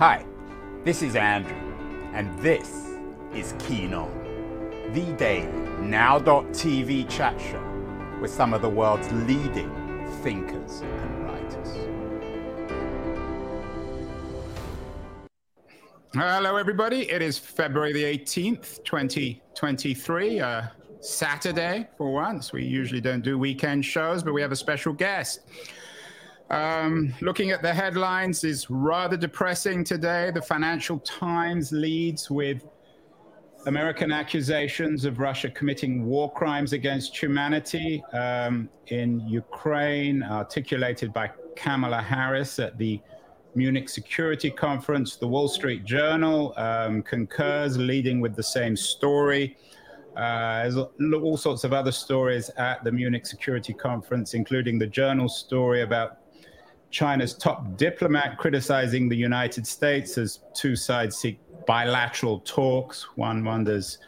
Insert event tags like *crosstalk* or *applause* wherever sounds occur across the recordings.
Hi, this is Andrew, and this is Keen On, the daily now.tv chat show with some of the world's leading thinkers and writers. Hello, everybody. It is February the 18th, 2023, uh, Saturday for once. We usually don't do weekend shows, but we have a special guest. Um, looking at the headlines is rather depressing today. The Financial Times leads with American accusations of Russia committing war crimes against humanity um, in Ukraine, articulated by Kamala Harris at the Munich Security Conference. The Wall Street Journal um, concurs, leading with the same story. Uh, there's all sorts of other stories at the Munich Security Conference, including the Journal story about China's top diplomat criticizing the United States as two sides seek bilateral talks. One wonders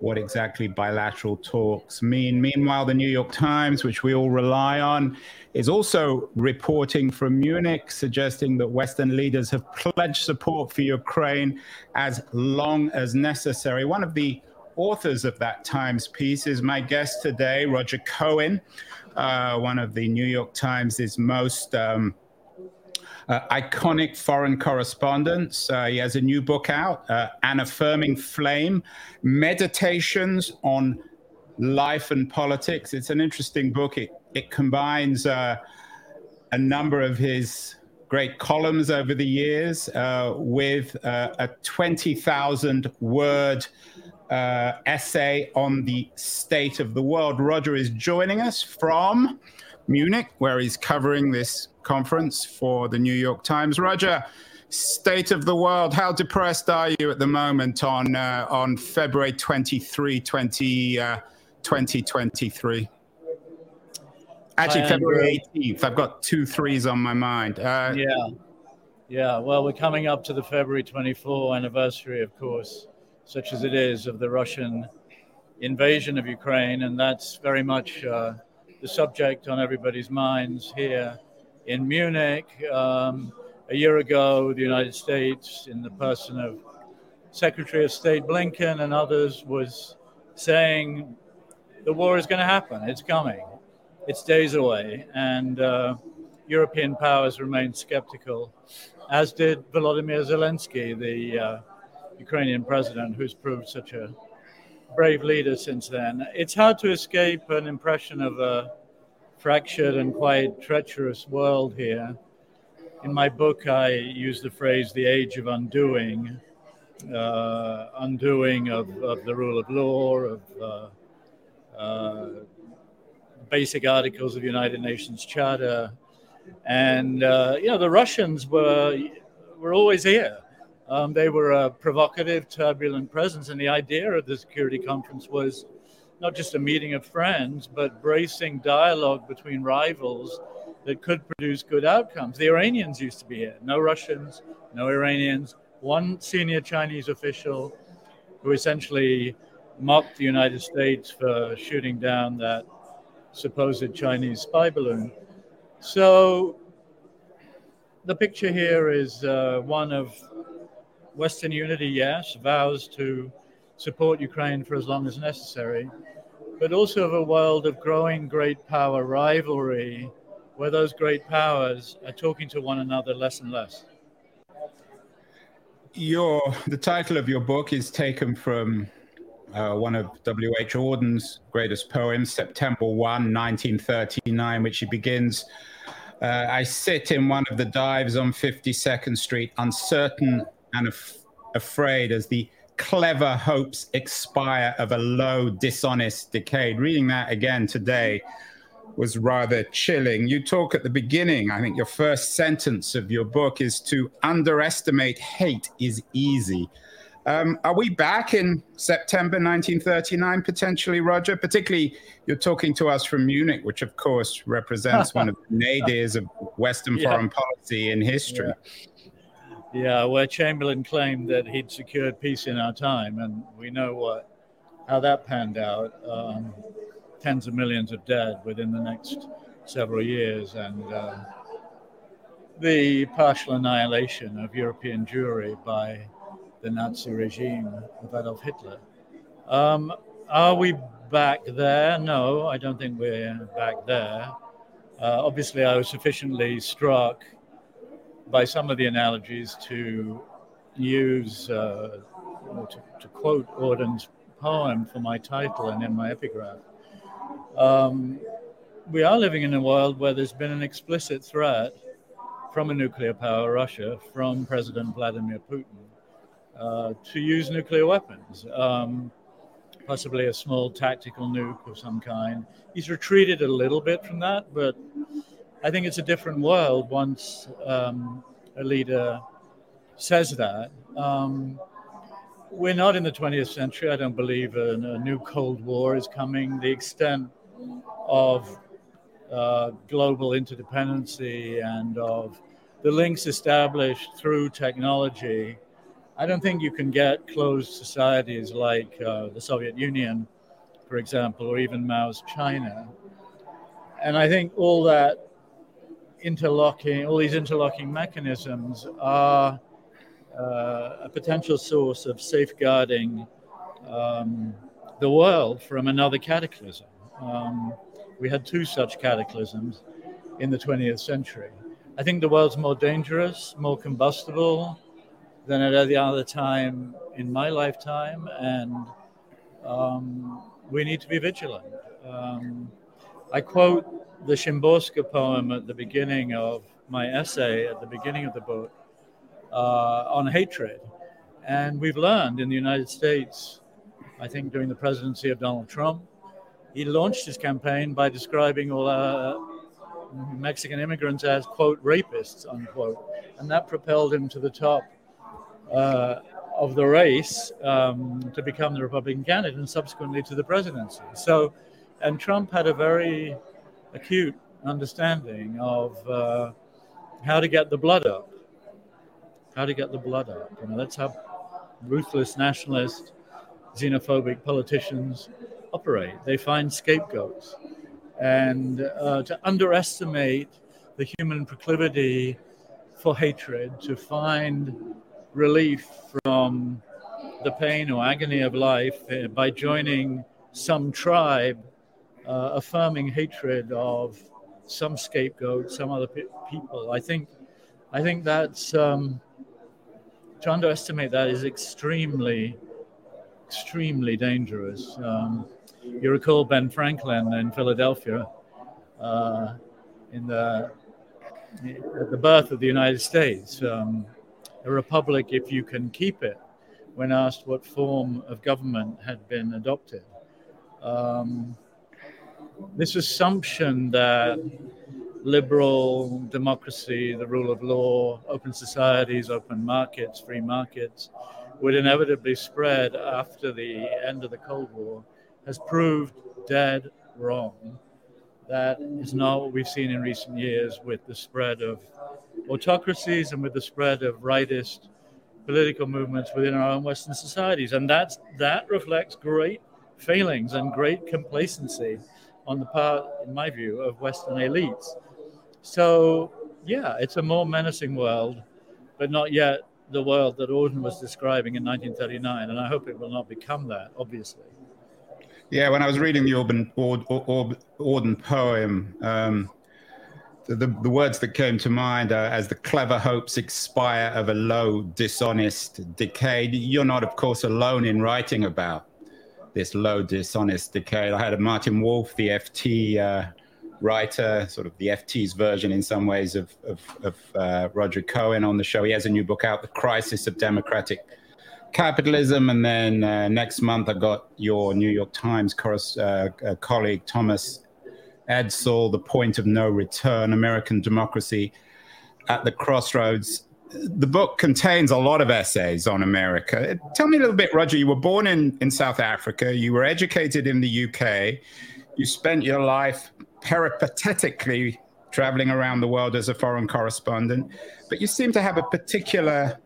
what exactly bilateral talks mean. Meanwhile, the New York Times, which we all rely on, is also reporting from Munich, suggesting that Western leaders have pledged support for Ukraine as long as necessary. One of the authors of that Times piece is my guest today, Roger Cohen, uh, one of the New York Times' most um, uh, iconic foreign correspondents. Uh, he has a new book out, uh, An Affirming Flame Meditations on Life and Politics. It's an interesting book. It, it combines uh, a number of his great columns over the years uh, with uh, a 20,000 word essay on the state of the world. Roger is joining us from Munich, where he's covering this conference for the New York Times. Roger, state of the world. How depressed are you at the moment on uh, on February 23, 20, uh, 2023? Actually, February 18th. I've got two threes on my mind. Uh, yeah. Yeah. Well, we're coming up to the February 24 anniversary, of course, such as it is, of the Russian invasion of Ukraine. And that's very much uh, the subject on everybody's minds here in Munich. Um, a year ago, the United States, in the person of Secretary of State Blinken and others, was saying the war is going to happen. It's coming. It's days away. And uh, European powers remained skeptical, as did Volodymyr Zelensky, the uh, Ukrainian president, who's proved such a brave leader since then. It's hard to escape an impression of a fractured and quite treacherous world here. In my book, I use the phrase the age of undoing, uh, undoing of, of, the rule of law, of uh, uh, basic articles of United Nations Charter. And, uh, you know, the Russians were, were always here. Um, they were a provocative, turbulent presence. And the idea of the Security Conference was not just a meeting of friends, but bracing dialogue between rivals that could produce good outcomes. The Iranians used to be here. No Russians, no Iranians. One senior Chinese official who essentially mocked the United States for shooting down that supposed Chinese spy balloon. So the picture here is uh, one of Western unity, yes, vows to support Ukraine for as long as necessary, but also of a world of growing great power rivalry where those great powers are talking to one another less and less. Your the title of your book is taken from uh, one of W.H. Auden's greatest poems, September 1, 1939, which he begins uh, I sit in one of the dives on 52nd Street, uncertain and af- afraid as the clever hopes expire of a low, dishonest decade. Reading that again today was rather chilling. You talk at the beginning, I think your first sentence of your book is to underestimate hate is easy. Um, are we back in September 1939, potentially, Roger? Particularly, you're talking to us from Munich, which, of course, represents *laughs* one of the nadirs of Western yeah. foreign policy in history. Yeah. Yeah, where Chamberlain claimed that he'd secured peace in our time, and we know what how that panned out. Um, tens of millions of dead within the next several years, and uh, the partial annihilation of European Jewry by the Nazi regime of Adolf Hitler. Um, are we back there? No, I don't think we're back there. Uh, obviously, I was sufficiently struck by some of the analogies to use, uh, to, to, quote Auden's poem for my title and in my epigraph. Um, we are living in a world where there's been an explicit threat from a nuclear power, Russia, from President Vladimir Putin, uh, to use nuclear weapons, um, possibly a small tactical nuke of some kind. He's retreated a little bit from that, but I think it's a different world once um, a leader says that. Um, we're not in the 20th century. I don't believe a, a new Cold War is coming. The extent of uh, global interdependency and of the links established through technology, I don't think you can get closed societies like uh, the Soviet Union, for example, or even Mao's China. And I think all that interlocking, all these interlocking mechanisms are uh, a potential source of safeguarding um, the world from another cataclysm. Um, we had two such cataclysms in the 20th century. I think the world's more dangerous, more combustible than at any other time in my lifetime, and um, we need to be vigilant. Um, I quote the Szymborska poem at the beginning of my essay, at the beginning of the book, uh, on hatred. And we've learned in the United States, I think during the presidency of Donald Trump, he launched his campaign by describing all uh, Mexican immigrants as, quote, rapists, unquote. And that propelled him to the top uh, of the race um, to become the Republican candidate and subsequently to the presidency. So, and Trump had a very acute understanding of uh, how to get the blood up. How to get the blood up. You know, that's how ruthless nationalist, xenophobic politicians operate. They find scapegoats. And uh, to underestimate the human proclivity for hatred, to find relief from the pain or agony of life uh, by joining some tribe, uh, affirming hatred of some scapegoat, some other pe- people. I think, I think that's um, to underestimate that is extremely, extremely dangerous. Um, you recall Ben Franklin in Philadelphia uh, in the at the birth of the United States, um, a republic if you can keep it, when asked what form of government had been adopted. Um, this assumption that liberal democracy, the rule of law, open societies, open markets, free markets would inevitably spread after the end of the Cold War has proved dead wrong. That is not what we've seen in recent years with the spread of autocracies and with the spread of rightist political movements within our own Western societies. And that's, that reflects great failings and great complacency on the part, in my view, of Western elites. So, yeah, it's a more menacing world, but not yet the world that Auden was describing in 1939. And I hope it will not become that, obviously. Yeah, when I was reading the Auden, Auden poem, um, the, the, the, words that came to mind are as the clever hopes expire of a low, dishonest decay. You're not, of course, alone in writing about this low, dishonest decay. I had a Martin Wolf, the FT uh, writer, sort of the FT's version in some ways of, of, of uh, Roger Cohen on the show. He has a new book out, The Crisis of Democratic capitalism. And then uh, next month, I got your New York Times uh, uh, colleague, Thomas Edsall, The Point of No Return American Democracy at the Crossroads. The book contains a lot of essays on America. Tell me a little bit, Roger. You were born in, in South Africa, you were educated in the UK, you spent your life peripatetically traveling around the world as a foreign correspondent, but you seem to have a particular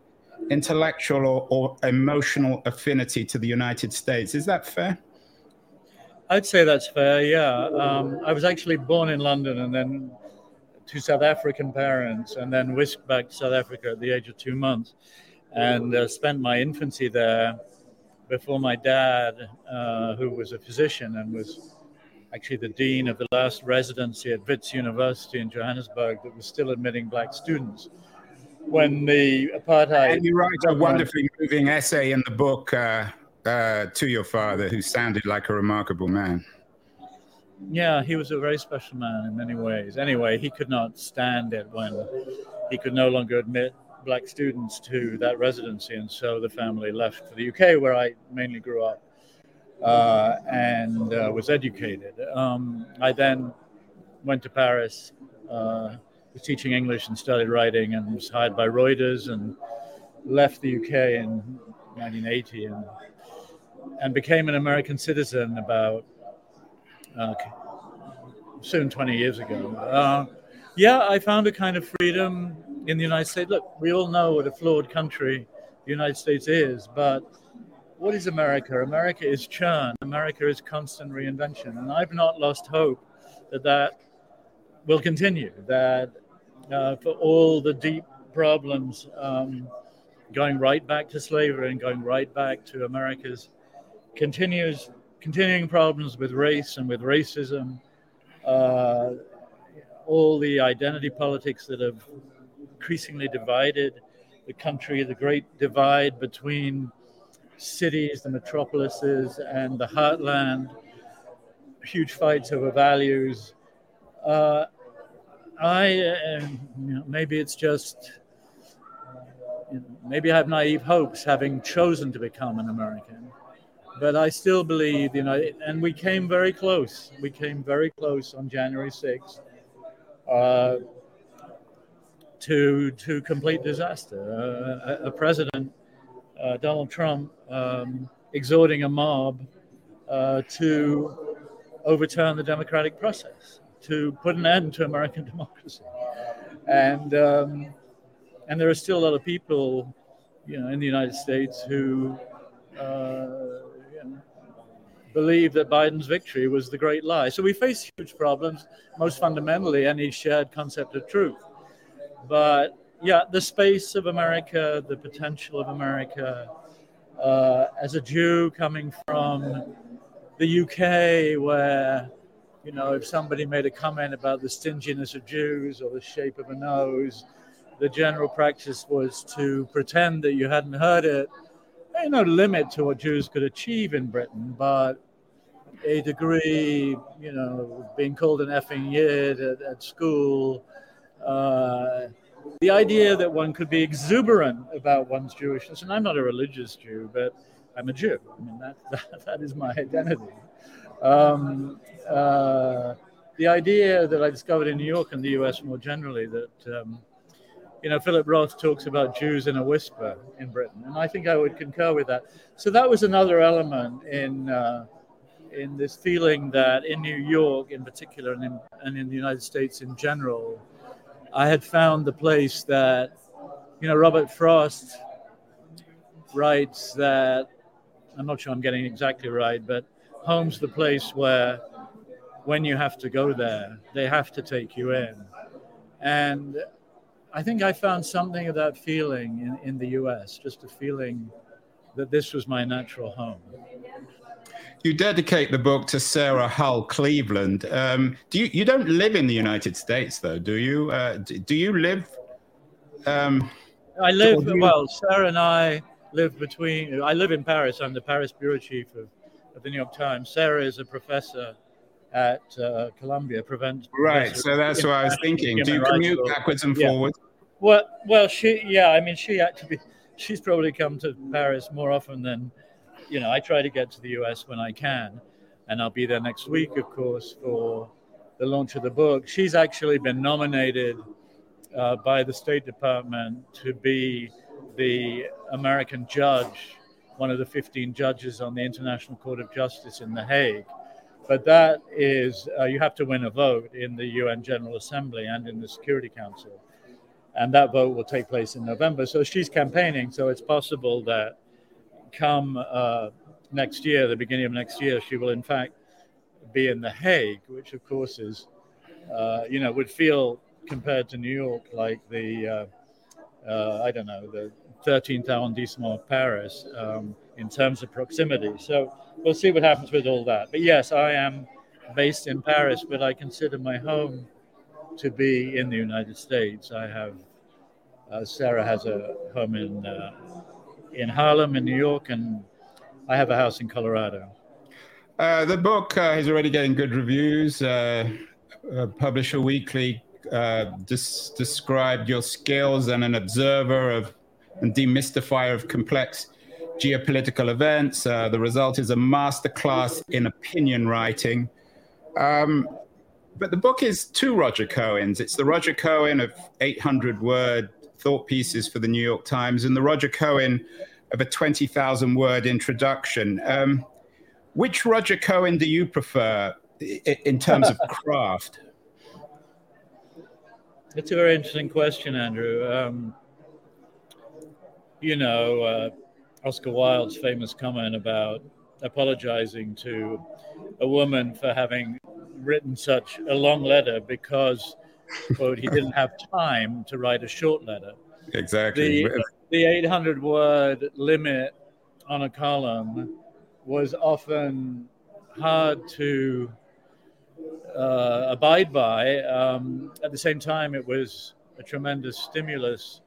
intellectual or, or emotional affinity to the United States. Is that fair? I'd say that's fair. Yeah, um, I was actually born in London and then to South African parents and then whisked back to South Africa at the age of two months and uh, spent my infancy there before my dad, uh, who was a physician and was actually the dean of the last residency at Wits University in Johannesburg that was still admitting black students. When the apartheid. And you write a wonderfully moving essay in the book uh, uh, to your father, who sounded like a remarkable man. Yeah, he was a very special man in many ways. Anyway, he could not stand it when he could no longer admit black students to that residency, and so the family left for the UK, where I mainly grew up uh, and uh, was educated. Um, I then went to Paris, uh, was teaching English and studied writing, and was hired by Reuters, and left the UK in 1980, and and became an American citizen about uh, soon 20 years ago. Uh, yeah, I found a kind of freedom in the United States. Look, we all know what a flawed country the United States is, but what is America? America is churn. America is constant reinvention, and I've not lost hope that that will continue. That uh, for all the deep problems, um, going right back to slavery and going right back to America's continues continuing problems with race and with racism, uh, all the identity politics that have increasingly divided the country, the great divide between cities, the metropolises, and the heartland, huge fights over values. Uh, I, uh, you know, maybe it's just, you know, maybe I have naive hopes having chosen to become an American but I still believe, you know, and we came very close. We came very close on January 6th uh, to to complete disaster. Uh, a, a, president, uh, Donald Trump, um, exhorting a mob uh, to overturn the democratic process, to put an end to American *laughs* democracy, and um, and there are still a lot of people, you know, in the United States who uh, believe that Biden's victory was the great lie. So we face huge problems, most fundamentally, any shared concept of truth. But yeah, the space of America, the potential of America, uh, as a Jew coming from the UK, where you know, if somebody made a comment about the stinginess of Jews or the shape of a nose, the general practice was to pretend that you hadn't heard it. There's no limit to what Jews could achieve in Britain, but a degree, you know, being called an effing yid at, at school, uh, the idea that one could be exuberant about one's Jewishness, and I'm not a religious Jew, but I'm a Jew. I mean, that, *laughs* that, that is my identity. Um, uh, the idea that I discovered in New York and the US more generally that, um, you know, Philip Roth talks about Jews in a whisper in Britain, and I think I would concur with that. So that was another element in. Uh, in this feeling that in New York, in particular, and in, and in the United States in general, I had found the place that, you know, Robert Frost writes that, I'm not sure I'm getting exactly right, but home's the place where when you have to go there, they have to take you in. And I think I found something of that feeling in, in the US, just a feeling that this was my natural home you dedicate the book to Sarah Hull Cleveland. Um, do you you don't live in the United States though, do you? Uh, do you live? Um, I live you... well. Sarah and I live between. I live in Paris. I'm the Paris bureau chief of, of the New York Times. Sarah is a professor at uh, Columbia. Prevent. Right. So that's what I was thinking. Do you commute backwards and yeah. forwards? Well, well, she. Yeah. I mean, she actually. *laughs* She's probably come to Paris more often than you know, I try to get to the US when I can, and I'll be there next week, of course, for the launch of the book. She's actually been nominated uh, by the State Department to be the American judge, one of the 15 judges on the International Court of Justice in The Hague. But that is, uh, you have to win a vote in the UN General Assembly and in the Security Council. And that vote will take place in November. So she's campaigning. So it's possible that come uh, next year, the beginning of next year, she will in fact be in The Hague, which of course is, uh, you know, would feel compared to New York like the, uh, uh, I don't know, the 13th arrondissement of Paris um, in terms of proximity. So we'll see what happens with all that. But yes, I am based in Paris, but I consider my home to be in the United States. I have uh, Sarah has a home in uh, in Harlem, in New York, and I have a house in Colorado. Uh, the book uh, is already getting good reviews. Uh, uh, Publisher Weekly dis- described your skills and an observer of and demystifier of complex geopolitical events. the result is a masterclass in opinion writing. Um, but the book is two Roger Cohens. It's the Roger Cohen of 800 word thought pieces for the New York Times and the Roger Cohen of a 20,000 word introduction. Um, which Roger Cohen do you prefer in terms of *laughs* craft? It's a very interesting question, Andrew. Um, you know, uh, Oscar Wilde's famous comment about apologizing to a woman for having written such a long letter because, quote, he didn't have time to write a short letter. Exactly. The, the 800 word limit on a column was often hard to uh, abide by. Um, at the same time, it was a tremendous stimulus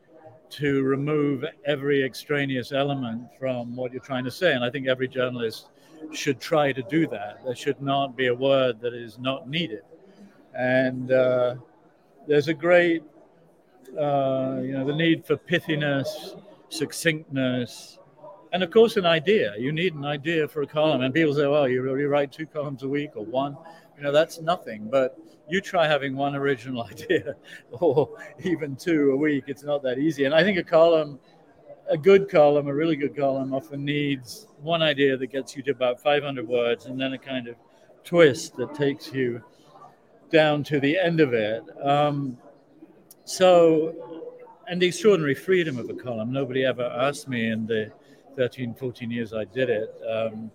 to remove every extraneous element from what you're trying to say. And I think every journalist should try to do that. There should not be a word that is not needed. And uh, there's a great, uh, you know, the need for pithiness, succinctness, and of course, an idea. You need an idea for a column. And people say, well, you really write two columns a week or one. You know, that's nothing. But you try having one original *laughs* idea or even two a week. It's not that easy. And I think a column a good column, a really good column, often needs one idea that gets you to about 500 words and then a kind of twist that takes you down to the end of it. Um, so, and the extraordinary freedom of a column. Nobody ever asked me in the 13, 14 years I did it. Um,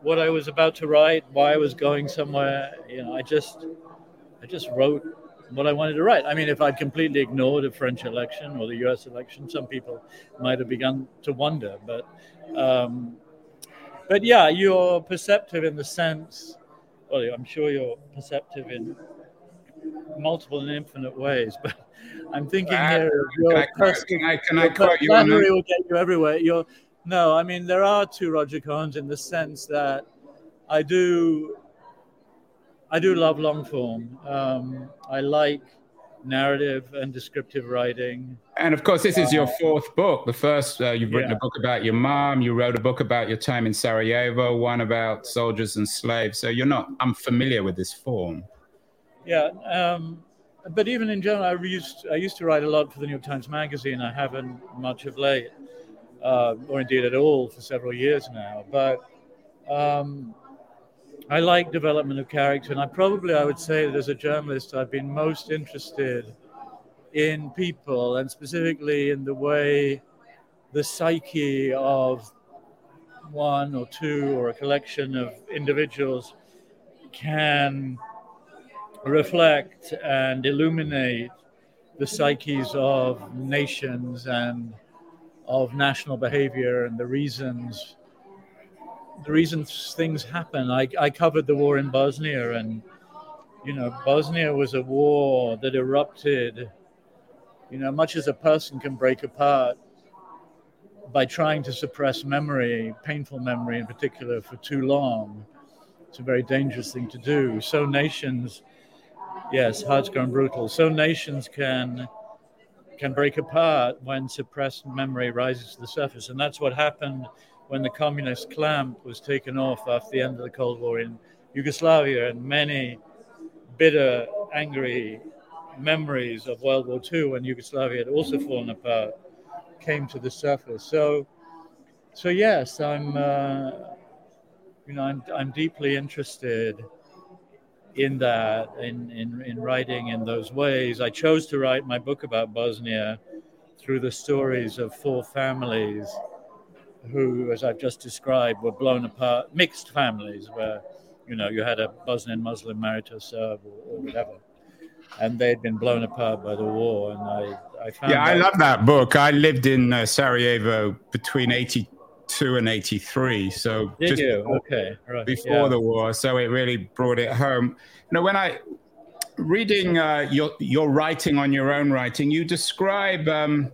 what I was about to write, why I was going somewhere, you know, I just, I just wrote what I wanted to write. I mean, if I'd completely ignored a French election or the U.S. election, some people might have begun to wonder. But, um, but yeah, you're perceptive in the sense. Well, I'm sure you're perceptive in multiple and infinite ways, *laughs* but I'm thinking uh, here your can I, can I quote you on will get you everywhere. You're, no, I mean there are two Roger Cohens in the sense that I do I do love long form. Um, I like narrative and descriptive writing. And of course, this is your fourth book. The first, uh, you've written yeah. a book about your mom. You wrote a book about your time in Sarajevo. One about soldiers and slaves. So you're not unfamiliar with this form. Yeah, um, but even in general, I used I used to write a lot for the New York Times Magazine. I haven't much of late, uh, or indeed at all, for several years now. But um, I like development of character, and I probably I would say that as a journalist, I've been most interested in people, and specifically in the way the psyche of one or two or a collection of individuals can reflect and illuminate the psyches of nations and of national behavior and the reasons the reasons things happen. I, I covered the war in Bosnia, and you know, Bosnia was a war that erupted. You know, much as a person can break apart by trying to suppress memory, painful memory in particular, for too long, it's a very dangerous thing to do. So nations, yes, hearts grown brutal. So nations can can break apart when suppressed memory rises to the surface, and that's what happened when the communist clamp was taken off after the end of the Cold War in Yugoslavia, and many bitter, angry memories of World War II when Yugoslavia had also fallen apart came to the surface. So, so yes, I'm, uh, you know, I'm, I'm deeply interested in that, in, in, in writing in those ways. I chose to write my book about Bosnia through the stories of four families who, as I've just described, were blown apart, mixed families where, you know, you had a Bosnian Muslim married to a Serb or, or whatever. and they'd been blown apart by the war. And I, I found yeah, I love that book. I lived in uh, Sarajevo between 82 and 83. So Did just you? Before, okay, right. before yeah. the war. So it really brought it home. You know, when I reading uh, your your writing on your own writing, you describe um,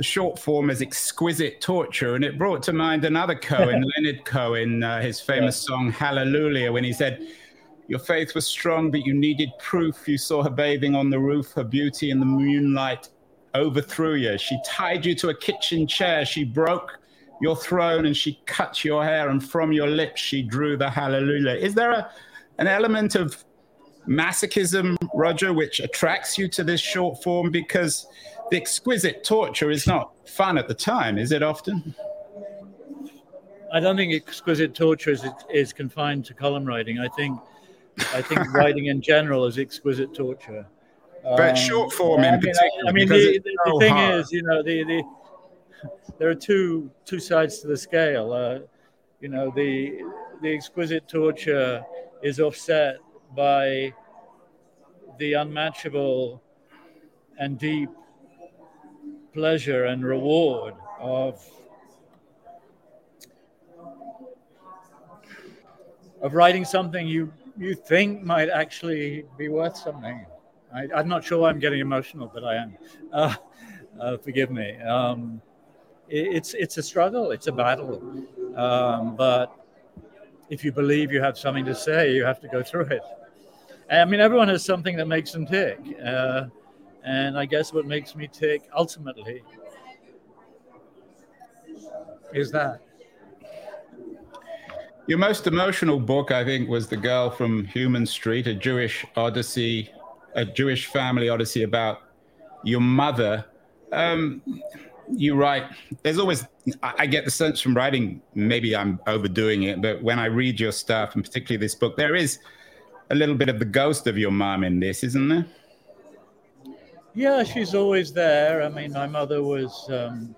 the short form as exquisite torture, and it brought to mind another *laughs* Cohen, Leonard Cohen, uh, his famous yeah. song "Hallelujah," when he said. Your faith was strong, but you needed proof. You saw her bathing on the roof, her beauty in the moonlight overthrew you. She tied you to a kitchen chair. She broke your throne and she cut your hair, and from your lips she drew the hallelujah. Is there a, an element of masochism, Roger, which attracts you to this short form? Because the exquisite torture is not fun at the time, is it often? I don't think exquisite torture is, is confined to column writing. I think I think *laughs* writing in general is exquisite torture. But um, short form in I mean, particular. I mean, the, the, the thing hard. is, you know, the, the there are two two sides to the scale. Uh, you know, the the exquisite torture is offset by the unmatchable and deep pleasure and reward of of writing something you you think might actually be worth something. I, am not sure I'm getting emotional, but I am. *laughs* Uh, uh, forgive me. Um, it, it's it's a struggle. It's a battle. Um, but if you believe you have something to say, you have to go through it. I mean, everyone has something that makes them tick, uh, and I guess what makes me tick ultimately is that. Your most emotional book, I think, was The Girl from Human Street, a Jewish odyssey, a Jewish family odyssey about your mother. Um, you write, there's always, I get the sense from writing, maybe I'm overdoing it, but when I read your stuff, and particularly this book, there is a little bit of the ghost of your mom in this, isn't there? Yeah, she's always there. I mean, my mother was um,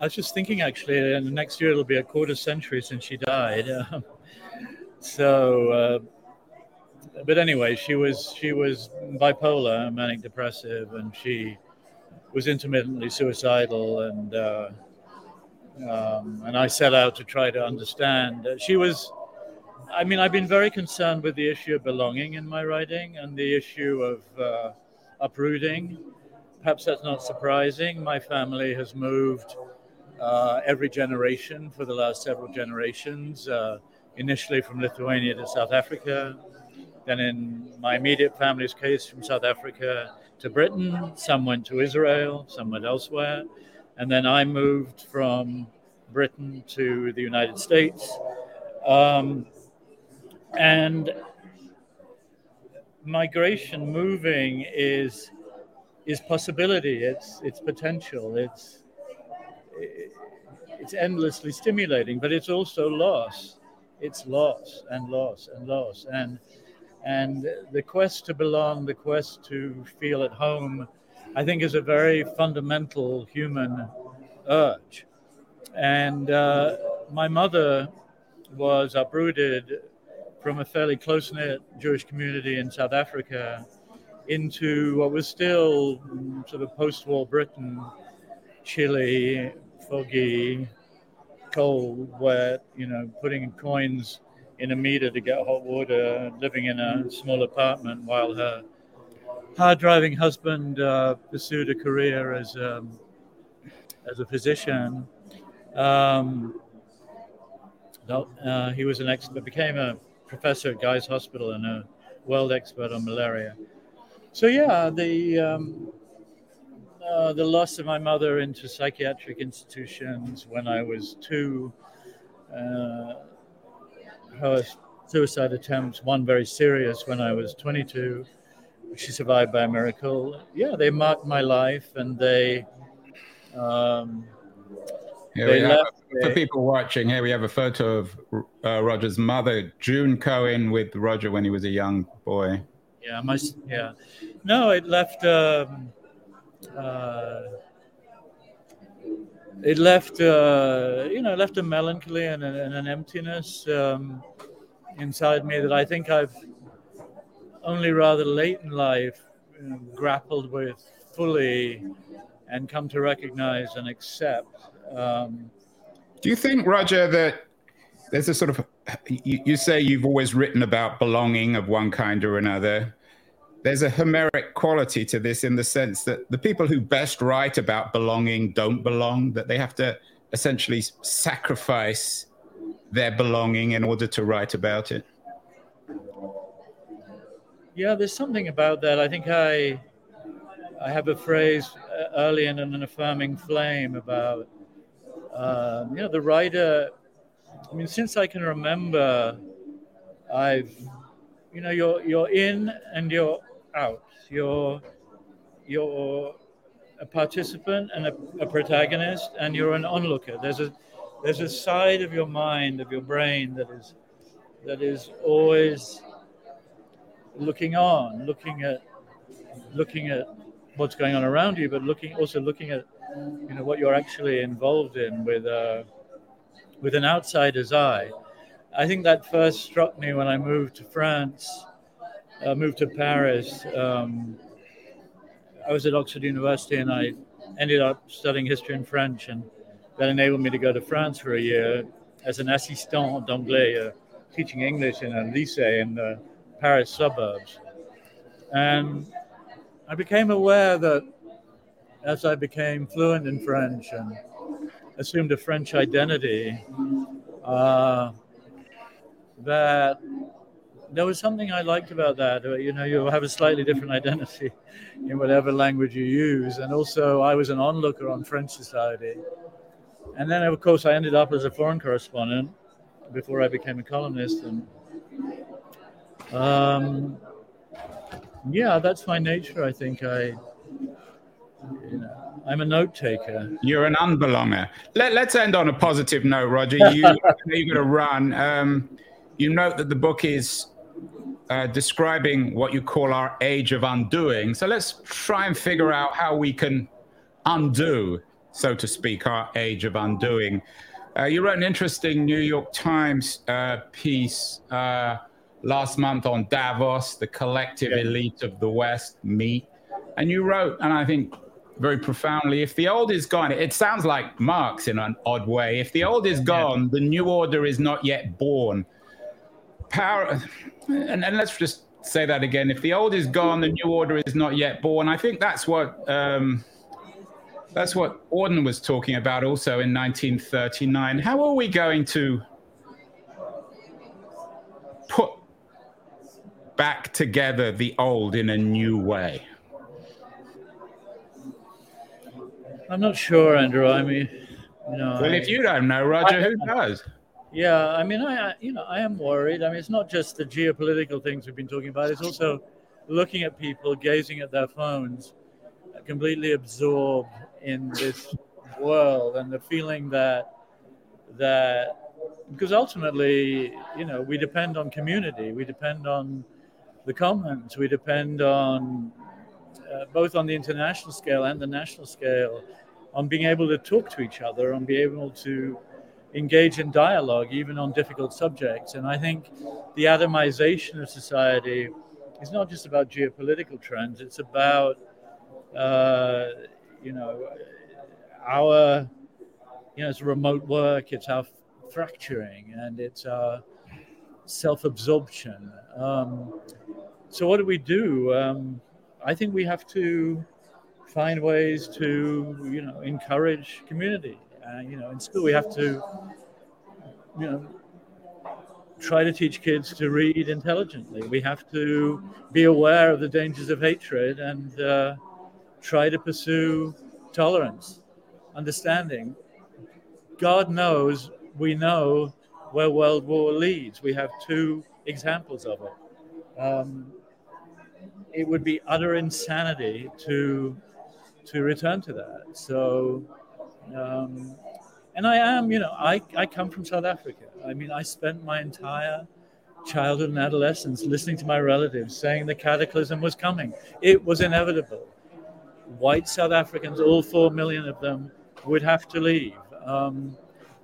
I was just thinking actually, and next year it'll be a quarter century since she died. *laughs* Um, so, uh, but anyway, she was she was bipolar, manic depressive, and she was intermittently suicidal, and uh, um, and I set out to try to understand. She was. I mean, I've been very concerned with the issue of belonging in my writing and the issue of uh, uprooting. Perhaps that's not surprising. My family has moved uh, every generation for the last several generations, uh, initially from Lithuania to South Africa, then in my immediate family's case, from South Africa to Britain. Some went to Israel, some went elsewhere. And then I moved from Britain to the United States. Um, and migration, moving, is is possibility. It's it's potential. It's it's endlessly stimulating, but it's also loss. It's loss and loss and loss. And and the quest to belong, the quest to feel at home, I think is a very fundamental human urge. And uh, my mother was uprooted from a fairly close knit Jewish community in South Africa into what was still sort of post war Britain, chilly, foggy, cold, wet, you know, putting coins in a meter to get hot water, living in a small apartment while her hard driving husband uh, pursued a career as, um, as a physician. Um, uh, he was an expert, became a professor at Guy's Hospital and a world expert on malaria. So, yeah, the. Um, uh, the loss of my mother into psychiatric institutions when I was two. Uh, her suicide attempts, one very serious when I was 22. She survived by a miracle. Yeah, they marked my life and they. Um, here they have, for people watching, here we have a photo of uh, Roger's mother, June Cohen, with Roger when he was a young boy. Yeah, my yeah. No, it left. Um, uh, it left uh, you know left a melancholy and, and an emptiness um, inside me that I think I've only rather late in life you know, grappled with fully and come to recognize and accept. Um, Do you think, Roger, that there's a sort of you, you, say you've always written about belonging of one kind or another. There's a Homeric quality to this in the sense that the people who best write about belonging don't belong, that they have to essentially sacrifice their belonging in order to write about it. Yeah, there's something about that. I think I I have a phrase uh, early in an affirming flame about um, you know the writer. I mean, since I can remember, I've you know you're you're in and you're out. You're you're a participant and a, a protagonist, and you're an onlooker. There's a there's a side of your mind of your brain that is that is always looking on, looking at looking at what's going on around you, but looking also looking at you know what you're actually involved in with uh, with an outsider's eye. I think that first struck me when I moved to France, uh, moved to Paris. Um, I was at Oxford University and I ended up studying history and French, and that enabled me to go to France for a year as an assistant d'anglais, uh, teaching English in a lycée in the Paris suburbs. And I became aware that as I became fluent in French and assumed a French identity, uh, that there was something I liked about that. Uh, you know, you have a slightly different *laughs* identity in whatever language you use. And also, I was an onlooker on French society. And then, of course, I ended up as a foreign correspondent before I became a columnist. And um, yeah, that's my nature. I think I, you know, I'm a note taker. You're an unbelonger. Let, us end on a positive note, Roger. You, you're going to run. Um, you note that the book is uh, describing what you call our age of undoing. So let's try and figure out how we can undo, so to speak, our age of undoing. Uh, you wrote an interesting New York Times uh, piece uh, last month on Davos, the collective elite of the West meet. And you wrote, and I think very profoundly, if the old is gone, it sounds like Marx in an odd way. If the old is gone, the new order is not yet born. Power, and, and let's just say that again. If the old is gone, the new order is not yet born. I think that's what um, that's what Auden was talking about also in 1939. How are we going to put back together the old in a new way? I'm not sure, Andrew. I mean, you know. Well, I, if you don't know, Roger, I, who does? Yeah, I mean, I, you know, I am worried. I mean, it's not just the geopolitical things we've been talking about. It's also looking at people gazing at their phones, completely absorbed in this world, and the feeling that that because ultimately, you know, we depend on community. We depend on the commons. We depend on uh, both on the international scale and the national scale on being able to talk to each other, on being able to engage in dialogue, even on difficult subjects. And I think the atomization of society is not just about geopolitical trends, it's about, uh, you know, our, you know, it's remote work, it's our fracturing, and it's our self absorption. Um, so, what do we do? Um, I think we have to find ways to, you know, encourage community. Uh, you know, in school we have to, you know, try to teach kids to read intelligently. We have to be aware of the dangers of hatred and uh, try to pursue tolerance, understanding. God knows we know where world war leads. We have two examples of it. Um, it would be utter insanity to to return to that. So, um, and I am, you know, I, I come from South Africa. I mean, I spent my entire childhood and adolescence listening to my relatives saying the cataclysm was coming. It was inevitable. White South Africans, all four million of them, would have to leave. Um,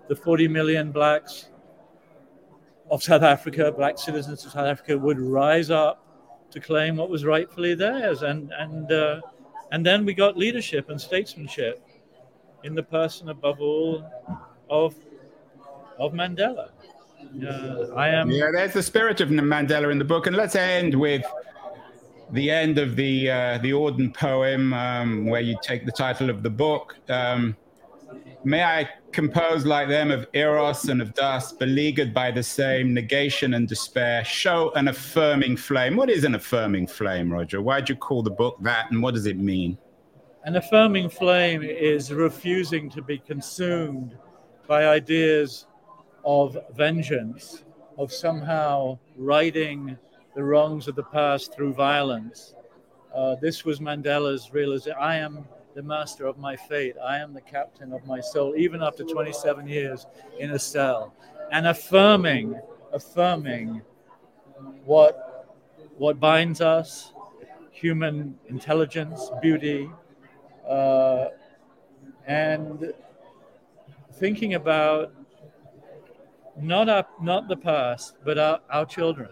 the 40 million blacks of South Africa, black citizens of South Africa, would rise up to claim what was rightfully theirs. And, and, uh, and then we got leadership and statesmanship in the person, above all, of, of Mandela. Uh, I am. Yeah, there's the spirit of Mandela in the book. And let's end with the end of the uh, the Auden poem, um, where you take the title of the book. Um, May I compose like them of eros and of dust, beleaguered by the same negation and despair, show an affirming flame. What is an affirming flame, Roger? Why'd you call the book that, and what does it mean? An affirming flame is refusing to be consumed by ideas of vengeance, of somehow righting the wrongs of the past through violence. Uh, this was Mandela's realization. I am the master of my fate. I am the captain of my soul, even after 27 years in a cell, and affirming, affirming what what binds us, human intelligence, beauty, uh, and thinking about not our, not the past, but our, our children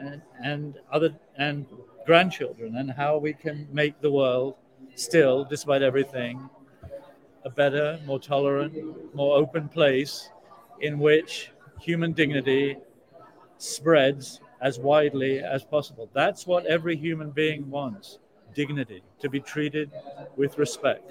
and, and other and grandchildren, and how we can make the world still, despite everything, a better, more tolerant, more open place in which human dignity spreads as widely as possible. That's what every human being wants dignity, to be treated with respect.